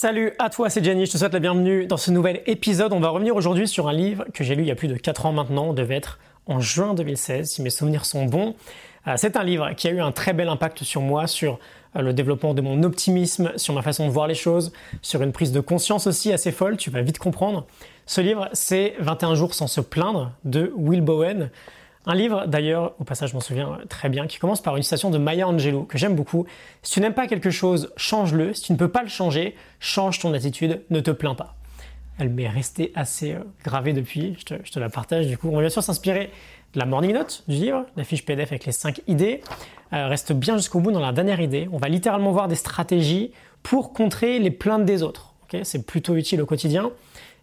Salut à toi, c'est Jenny, je te souhaite la bienvenue dans ce nouvel épisode. On va revenir aujourd'hui sur un livre que j'ai lu il y a plus de 4 ans maintenant, on devait être en juin 2016 si mes souvenirs sont bons. Euh, c'est un livre qui a eu un très bel impact sur moi, sur euh, le développement de mon optimisme, sur ma façon de voir les choses, sur une prise de conscience aussi assez folle, tu vas vite comprendre. Ce livre, c'est 21 jours sans se plaindre de Will Bowen. Un livre, d'ailleurs, au passage, je m'en souviens très bien, qui commence par une citation de Maya Angelou, que j'aime beaucoup. Si tu n'aimes pas quelque chose, change-le. Si tu ne peux pas le changer, change ton attitude, ne te plains pas. Elle m'est restée assez euh, gravée depuis, je te, la partage du coup. On va bien sûr s'inspirer de la morning note du livre, la fiche PDF avec les 5 idées. Euh, reste bien jusqu'au bout dans la dernière idée. On va littéralement voir des stratégies pour contrer les plaintes des autres. C'est plutôt utile au quotidien.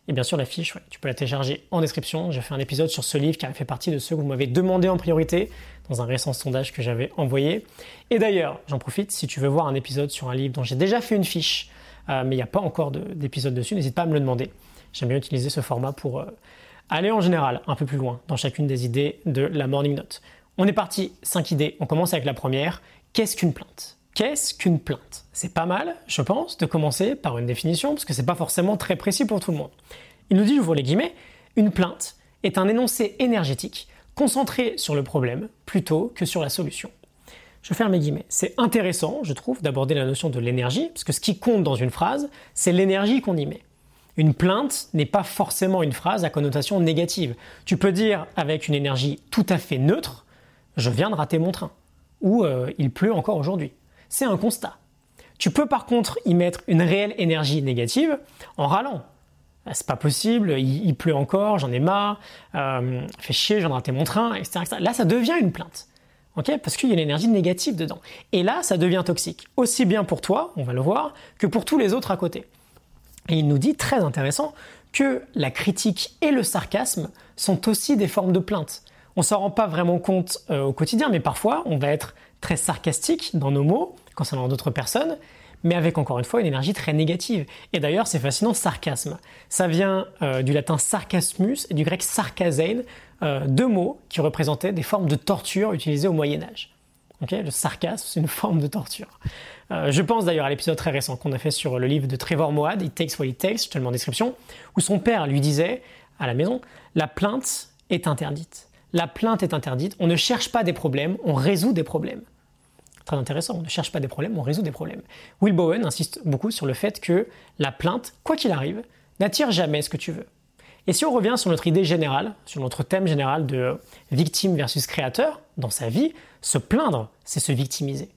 Et bien sûr, la fiche, tu peux la télécharger en description. J'ai fait un épisode sur ce livre qui a fait partie de ceux que vous m'avez demandé en priorité dans un récent sondage que j'avais envoyé. Et d'ailleurs, j'en profite, si tu veux voir un épisode sur un livre dont j'ai déjà fait une fiche, euh, mais il n'y a pas encore d'épisode dessus, n'hésite pas à me le demander. J'aime bien utiliser ce format pour euh, aller en général un peu plus loin dans chacune des idées de la Morning Note. On est parti, 5 idées. On commence avec la première. Qu'est-ce qu'une plainte? Qu'est-ce qu'une plainte? C'est pas mal, je pense, de commencer par une définition, parce que c'est pas forcément très précis pour tout le monde. Il nous dit, j'ouvre les guillemets, une plainte est un énoncé énergétique concentré sur le problème plutôt que sur la solution. Je ferme mes guillemets. C'est intéressant, je trouve, d'aborder la notion de l'énergie, parce que ce qui compte dans une phrase, c'est l'énergie qu'on y met. Une plainte n'est pas forcément une phrase à connotation négative. Tu peux dire avec une énergie tout à fait neutre, je viens de rater mon train, ou euh, il pleut encore aujourd'hui c'est un constat. Tu peux par contre y mettre une réelle énergie négative en râlant. Ah, c'est pas possible, il, pleut encore, j'en ai marre, euh, fait chier, j'en ai raté mon train, etc., Là, ça devient une plainte. Parce qu'il y a une énergie négative dedans. Et là, ça devient toxique. Aussi bien pour toi, on va le voir, que pour tous les autres à côté. Et il nous dit, très intéressant, que la critique et le sarcasme sont aussi des formes de plainte. On s'en rend pas vraiment compte euh, au quotidien, mais parfois, on va être très sarcastique dans nos mots concernant d'autres personnes, mais avec encore une fois une énergie très négative. Et d'ailleurs, c'est fascinant, sarcasme. Ça vient euh, du latin sarcasmus et du grec sarkazein, euh, deux mots qui représentaient des formes de torture utilisées au Moyen Âge. le sarcasme, c'est une forme de torture. Euh, je pense d'ailleurs à l'épisode très récent qu'on a fait sur le livre de Trevor Moad, It Takes What It Takes, je te le mets en description, où son père lui disait à la maison, la plainte est interdite. La plainte est interdite, on ne cherche pas des problèmes, on résout des problèmes. Très intéressant, on ne cherche pas des problèmes, on résout des problèmes. Will Bowen insiste beaucoup sur le fait que la plainte, quoi qu'il arrive, n'attire jamais ce que tu veux. Et si on revient sur notre idée générale, sur notre thème général de victime versus créateur, dans sa vie, se plaindre, c'est se victimiser.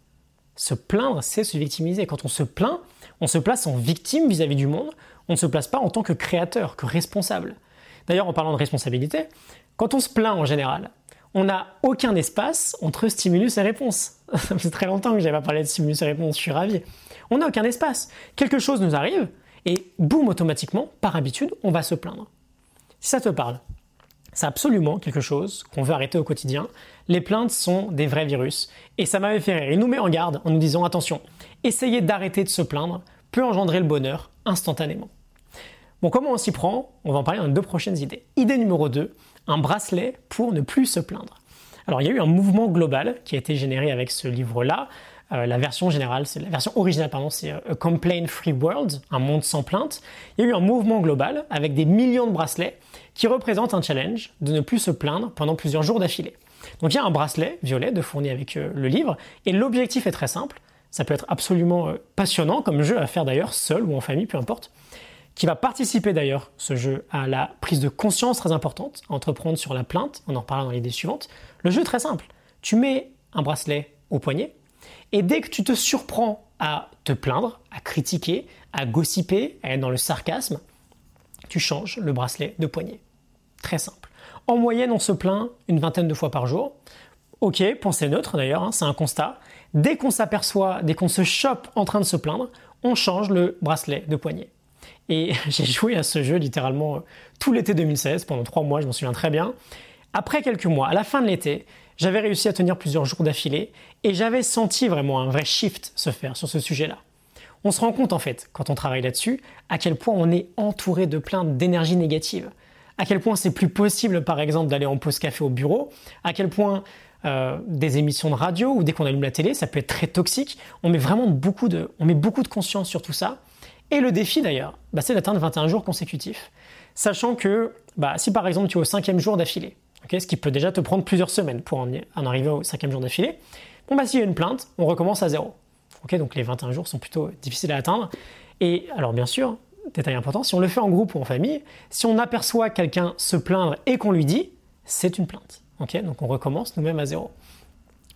Se plaindre, c'est se victimiser. Quand on se plaint, on se place en victime vis-à-vis -vis du monde, on ne se place pas en tant que créateur, que responsable. D'ailleurs, en parlant de responsabilité, quand on se plaint en général, on n'a aucun espace entre stimulus et réponse. Ça fait très longtemps que je n'avais pas parlé de stimulus et réponse, je suis ravi. On n'a aucun espace. Quelque chose nous arrive et boum, automatiquement, par habitude, on va se plaindre. Si ça te parle, c'est absolument quelque chose qu'on veut arrêter au quotidien. Les plaintes sont des vrais virus. Et ça m'avait fait rire. Il nous met en garde en nous disant attention, essayez d'arrêter de se plaindre peut engendrer le bonheur instantanément. Bon, comment on s'y prend? On va en parler dans les deux prochaines idées. Idée numéro 2, un bracelet pour ne plus se plaindre. Alors il y a eu un mouvement global qui a été généré avec ce livre-là. Euh, la version générale, c'est la version originale, pardon, c'est euh, A Complaint Free World, un monde sans plainte. Il y a eu un mouvement global avec des millions de bracelets qui représentent un challenge de ne plus se plaindre pendant plusieurs jours d'affilée. Donc il y a un bracelet violet de fourni avec euh, le livre et l'objectif est très simple. Ça peut être absolument passionnant comme jeu à faire d'ailleurs seul ou en famille, peu importe qui va participer d'ailleurs, ce jeu, à la prise de conscience très importante à entreprendre sur la plainte. On en reparlera dans l'idée suivante. Le jeu est très simple. Tu mets un bracelet au poignet et dès que tu te surprends à te plaindre, à critiquer, à gossiper, à être dans le sarcasme, tu changes le bracelet de poignet. Très simple. En moyenne, on se plaint une vingtaine de fois par jour. Ok, pensée neutre d'ailleurs, hein, c'est un constat. Dès qu'on s'aperçoit, dès qu'on se chope en train de se plaindre, on change le bracelet de poignet. Et j'ai joué à ce jeu littéralement euh, tout l'été 2016, pendant trois mois, je m'en souviens très bien. Après quelques mois, à la fin de l'été, j'avais réussi à tenir plusieurs jours d'affilée et j'avais senti vraiment un vrai shift se faire sur ce sujet-là. On se rend compte en fait, quand on travaille là-dessus, à quel point on est entouré de plein d'énergie négative. À quel point c'est plus possible, par exemple, d'aller en pause café au bureau. À quel point euh, des émissions de radio ou dès qu'on allume la télé, ça peut être très toxique. On met vraiment beaucoup de, on met beaucoup de conscience sur tout ça. Et le défi d'ailleurs, bah, c'est d'atteindre 21 jours consécutifs. Sachant que bah, si par exemple tu es au cinquième jour d'affilée, ce qui peut déjà te prendre plusieurs semaines pour en, arriver au cinquième jour d'affilée, bon bah s'il y a une plainte, on recommence à zéro. donc les 21 jours sont plutôt difficiles à atteindre. Et alors bien sûr, détail important, si on le fait en groupe ou en famille, si on aperçoit quelqu'un se plaindre et qu'on lui dit, c'est une plainte. donc on recommence nous-mêmes à zéro.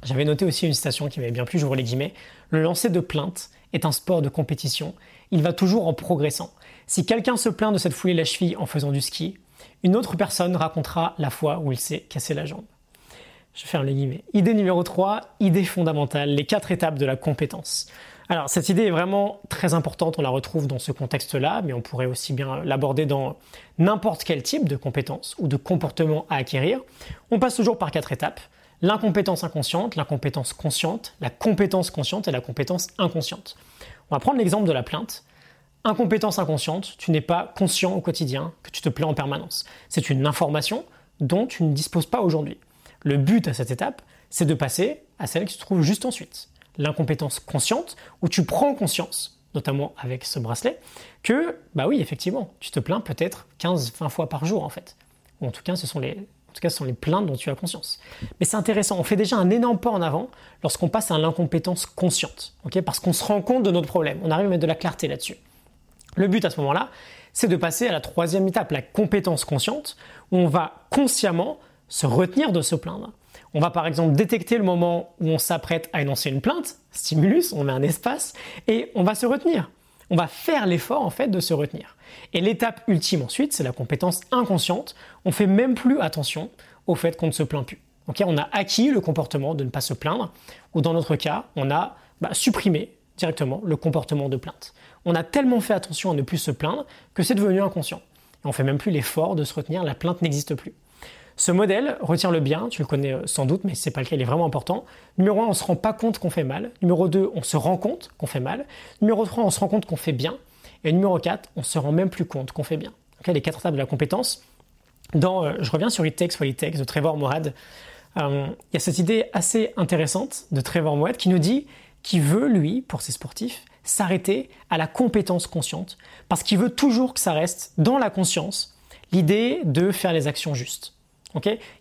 J'avais noté aussi une citation qui m'avait bien plu, j'ouvre les guillemets. Le lancer de plainte est un sport de compétition. Il va toujours en progressant. Si quelqu'un se plaint de s'être foulé la cheville en faisant du ski, une autre personne racontera la fois où il s'est cassé la jambe. Je ferme les guillemets. Idée numéro 3, idée fondamentale, les quatre étapes de la compétence. Alors cette idée est vraiment très importante, on la retrouve dans ce contexte-là, mais on pourrait aussi bien l'aborder dans n'importe quel type de compétence ou de comportement à acquérir. On passe toujours par quatre étapes. L'incompétence inconsciente, l'incompétence consciente, la compétence consciente et la compétence inconsciente. On va prendre l'exemple de la plainte. Incompétence inconsciente, tu n'es pas conscient au quotidien que tu te plains en permanence. C'est une information dont tu ne disposes pas aujourd'hui. Le but à cette étape, c'est de passer à celle qui se trouve juste ensuite l'incompétence consciente, où tu prends conscience, notamment avec ce bracelet, que, bah oui, effectivement, tu te plains peut-être 15-20 fois par jour, en fait. Ou en tout cas, ce sont les, en tout cas, ce sont les plaintes dont tu as conscience. Mais c'est intéressant, on fait déjà un énorme pas en avant lorsqu'on passe à l'incompétence consciente, parce qu'on se rend compte de notre problème, on arrive à mettre de la clarté là-dessus. Le but à ce moment-là, c'est de passer à la troisième étape, la compétence consciente, où on va consciemment se retenir de se plaindre. On va par exemple détecter le moment où on s'apprête à énoncer une plainte, stimulus, on met un espace, et on va se retenir. On va faire l'effort en fait de se retenir. Et l'étape ultime ensuite, c'est la compétence inconsciente. On fait même plus attention au fait qu'on ne se plaint plus. on a acquis le comportement de ne pas se plaindre, ou dans notre cas, on a bah, supprimé directement le comportement de plainte. On a tellement fait attention à ne plus se plaindre que c'est devenu inconscient. Et on fait même plus l'effort de se retenir, la plainte n'existe plus. Ce modèle, retiens-le bien, tu le connais euh, sans doute, mais c'est pas le cas, il est vraiment important. Numéro 1, on se rend pas compte qu'on fait mal. Numéro 2, on se rend compte qu'on fait mal. Numéro 3, on se rend compte qu'on fait bien. Et numéro 4, on se rend même plus compte qu'on fait bien. les quatre étapes de la compétence. Dans, euh, je reviens sur It Takes What It Takes de Trevor Morad. Euh, il y a cette idée assez intéressante de Trevor Morad qui nous dit qu'il veut, lui, pour ses sportifs, s'arrêter à la compétence consciente. Parce qu'il veut toujours que ça reste dans la conscience l'idée de faire les actions justes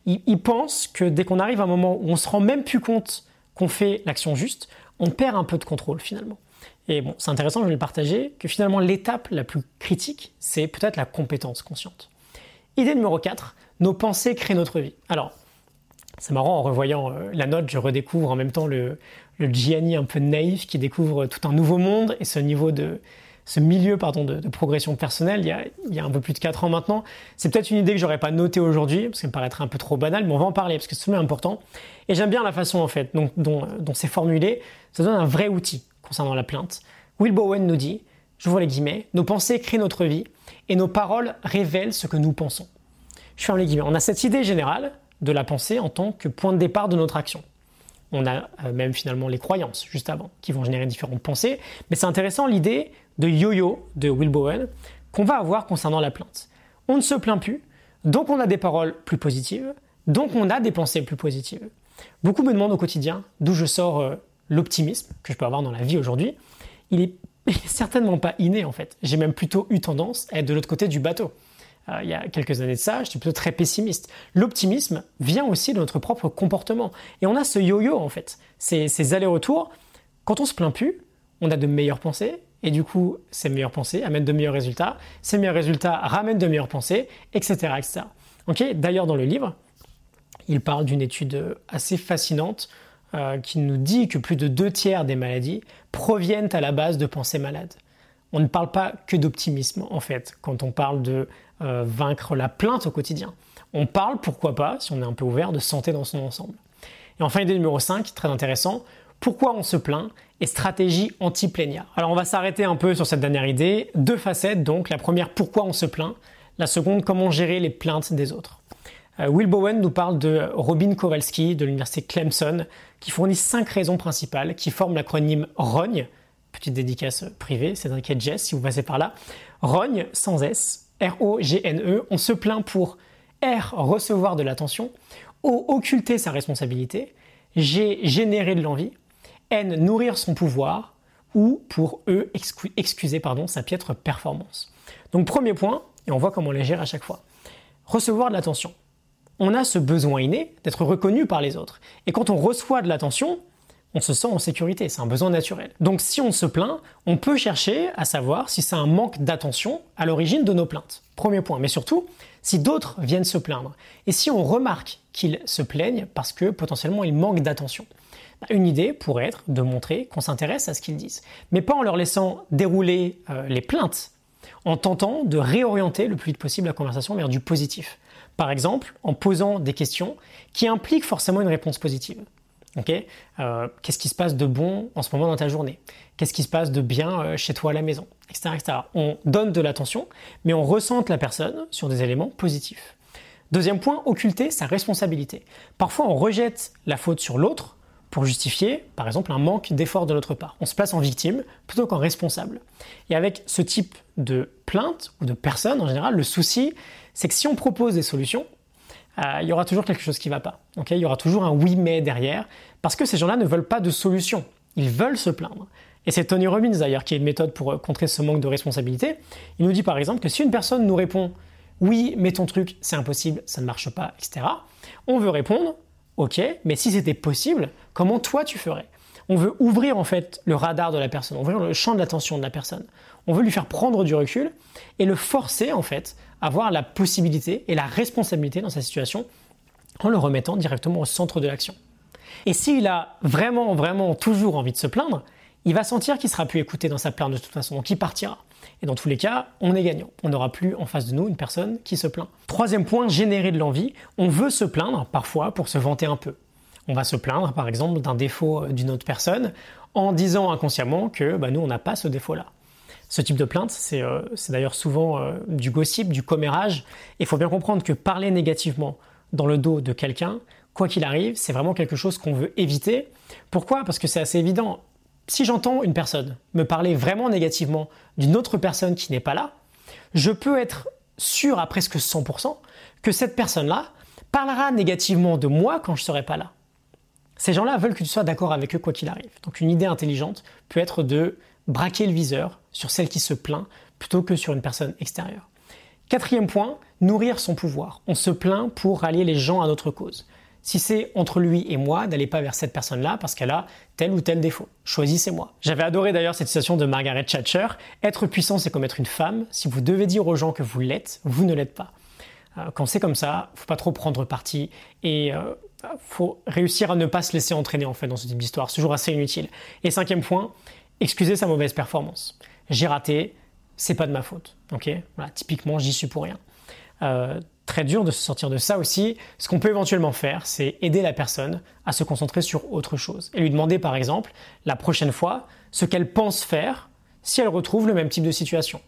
il, pense que dès qu'on arrive à un moment où on se rend même plus compte qu'on fait l'action juste, on perd un peu de contrôle finalement. Et bon, c'est intéressant, je vais le partager, que finalement l'étape la plus critique, c'est peut-être la compétence consciente. Idée numéro 4, nos pensées créent notre vie. Alors, c'est marrant, en revoyant euh, la note, je redécouvre en même temps le Gianni un peu naïf qui découvre tout un nouveau monde et ce niveau de, ce milieu pardon, de, progression personnelle il y, a, un peu plus de 4 ans maintenant. C'est peut-être une idée que j'aurais pas notée aujourd'hui, parce qu'elle me paraîtrait un peu trop banale, mais on va en parler, parce que c'est important. Et j'aime bien la façon en fait dont, dont, c'est formulé. Ça donne un vrai outil concernant la plainte. Will Bowen nous dit, vois les guillemets, nos pensées créent notre vie et nos paroles révèlent ce que nous pensons. Je ferme les guillemets. On a cette idée générale de la pensée en tant que point de départ de notre action. On a euh, même finalement les croyances juste avant qui vont générer différentes pensées. Mais c'est intéressant l'idée de yo-yo de Will Bowen qu'on va avoir concernant la plainte. On ne se plaint plus, donc on a des paroles plus positives, donc on a des pensées plus positives. Beaucoup me demandent au quotidien d'où je sors euh, l'optimisme que je peux avoir dans la vie aujourd'hui. Il est, certainement pas inné en fait. J'ai même plutôt eu tendance à être de l'autre côté du bateau. Euh, il y a quelques années de ça, j'étais plutôt très pessimiste. L'optimisme vient aussi de notre propre comportement. Et on a ce yo-yo en fait, ces, allers-retours. Quand on se plaint plus, on a de meilleures pensées, et du coup, ces meilleures pensées amènent de meilleurs résultats, ces meilleurs résultats ramènent de meilleures pensées, etc. etc. D'ailleurs, dans le livre, il parle d'une étude assez fascinante euh, qui nous dit que plus de deux tiers des maladies proviennent à la base de pensées malades. On ne parle pas que d'optimisme, en fait, quand on parle de euh, vaincre la plainte au quotidien. On parle, pourquoi pas, si on est un peu ouvert, de santé dans son ensemble. Et enfin, idée numéro 5, très intéressant, pourquoi on se plaint et stratégie anti-plénière. Alors on va s'arrêter un peu sur cette dernière idée. Deux facettes donc. La première, pourquoi on se plaint. La seconde, comment gérer les plaintes des autres. Euh, Will Bowen nous parle de Robin Kowalski de l'université Clemson qui fournit cinq raisons principales qui forment l'acronyme ROGNE. Petite dédicace privée, Cédric et Jess si vous passez par là. ROGNE sans S, R-O-G-N-E. On se plaint pour R, recevoir de l'attention, O, occulter sa responsabilité, G, générer de l'envie, N, nourrir son pouvoir, ou pour eux excuser pardon, sa piètre performance. Donc premier point, et on voit comment on les gère à chaque fois. Recevoir de l'attention. On a ce besoin inné d'être reconnu par les autres. Et quand on reçoit de l'attention, on se sent en sécurité, c'est un besoin naturel. Donc si on se plaint, on peut chercher à savoir si c'est un manque d'attention à l'origine de nos plaintes. Premier point. Mais surtout, si d'autres viennent se plaindre, et si on remarque qu'ils se plaignent parce que potentiellement ils manquent d'attention. Bah, une idée pourrait être de montrer qu'on s'intéresse à ce qu'ils disent, mais pas en leur laissant dérouler euh, les plaintes, en tentant de réorienter le plus vite possible la conversation vers du positif. Par exemple, en posant des questions qui impliquent forcément une réponse positive. Euh, qu'est-ce qui se passe de bon en ce moment dans ta journée? Qu'est-ce qui se passe de bien euh, chez toi à la maison? On donne de l'attention, mais on ressente la personne sur des éléments positifs. Deuxième point, occulter sa responsabilité. Parfois, on rejette la faute sur l'autre pour justifier, par exemple, un manque d'effort de notre part. On se place en victime plutôt qu'en responsable. Et avec ce type de plainte ou de personne, en général, le souci, c'est que si on propose des solutions, euh, il y aura toujours quelque chose qui ne va pas. il y aura toujours un oui mais derrière, parce que ces gens-là ne veulent pas de solution. Ils veulent se plaindre. Et c'est Tony Robbins d'ailleurs qui a une méthode pour euh, contrer ce manque de responsabilité. Il nous dit par exemple que si une personne nous répond oui, mais ton truc c'est impossible, ça ne marche pas, etc. On veut répondre ok, mais si c'était possible, comment toi tu ferais? On veut ouvrir en fait le radar de la personne, ouvrir le champ de l'attention de la personne. On veut lui faire prendre du recul et le forcer en fait avoir la possibilité et la responsabilité dans sa situation en le remettant directement au centre de l'action. Et s'il a vraiment, vraiment toujours envie de se plaindre, il va sentir qu'il sera plus écouté dans sa plainte de toute façon, donc il partira. Et dans tous les cas, on est gagnant. On n'aura plus en face de nous une personne qui se plaint. Troisième point, générer de l'envie. On veut se plaindre parfois pour se vanter un peu. On va se plaindre par exemple d'un défaut d'une autre personne en disant inconsciemment que bah, nous on n'a pas ce défaut-là. Ce type de plainte, c'est euh, d'ailleurs souvent euh, du gossip, du commérage. Il faut bien comprendre que parler négativement dans le dos de quelqu'un, quoi qu'il arrive, c'est vraiment quelque chose qu'on veut éviter. Pourquoi? Parce que c'est assez évident. Si j'entends une personne me parler vraiment négativement d'une autre personne qui n'est pas là, je peux être sûr à presque 100% que cette personne-là parlera négativement de moi quand je ne serai pas là. Ces gens-là veulent que tu sois d'accord avec eux quoi qu'il arrive. Donc une idée intelligente peut être de braquer le viseur sur celle qui se plaint plutôt que sur une personne extérieure. Quatrième point, nourrir son pouvoir. On se plaint pour rallier les gens à notre cause. Si c'est entre lui et moi, n'allez pas vers cette personne-là parce qu'elle a tel ou tel défaut. Choisissez-moi. J'avais adoré d'ailleurs cette citation de Margaret Thatcher. Être puissant, c'est comme être une femme. Si vous devez dire aux gens que vous l'êtes, vous ne l'êtes pas. Euh, quand c'est comme ça, faut pas trop prendre parti et euh, faut réussir à ne pas se laisser entraîner en dans ce type d'histoire. C'est toujours assez inutile. Et cinquième point, excuser sa mauvaise performance. J'ai raté, c'est pas de ma faute. Voilà, typiquement, j'y suis pour rien. Euh, très dur de se sortir de ça aussi. Ce qu'on peut éventuellement faire, c'est aider la personne à se concentrer sur autre chose et lui demander par exemple la prochaine fois ce qu'elle pense faire si elle retrouve le même type de situation.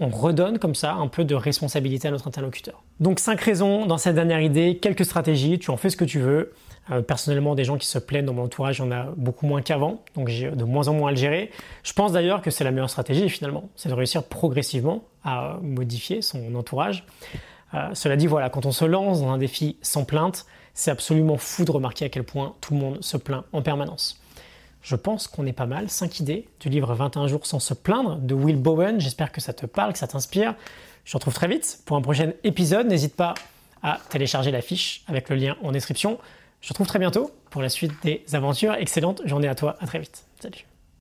On redonne comme ça un peu de responsabilité à notre interlocuteur. Donc cinq raisons dans cette dernière idée, quelques stratégies, tu en fais ce que tu veux. Euh, personnellement, des gens qui se plaignent dans mon entourage, il y en a beaucoup moins qu'avant, donc j'ai de moins en moins à le gérer. Je pense d'ailleurs que c'est la meilleure stratégie finalement, c'est de réussir progressivement à modifier son entourage. Euh, cela dit, voilà, quand on se lance dans un défi sans plainte, c'est absolument fou de remarquer à quel point tout le monde se plaint en permanence. Je pense qu'on est pas mal. 5 idées du livre 21 jours sans se plaindre de Will Bowen. J'espère que ça te parle, que ça t'inspire. Je te retrouve très vite pour un prochain épisode. N'hésite pas à télécharger la fiche avec le lien en description. Je te retrouve très bientôt pour la suite des aventures. Excellente journée à toi, à très vite. Salut.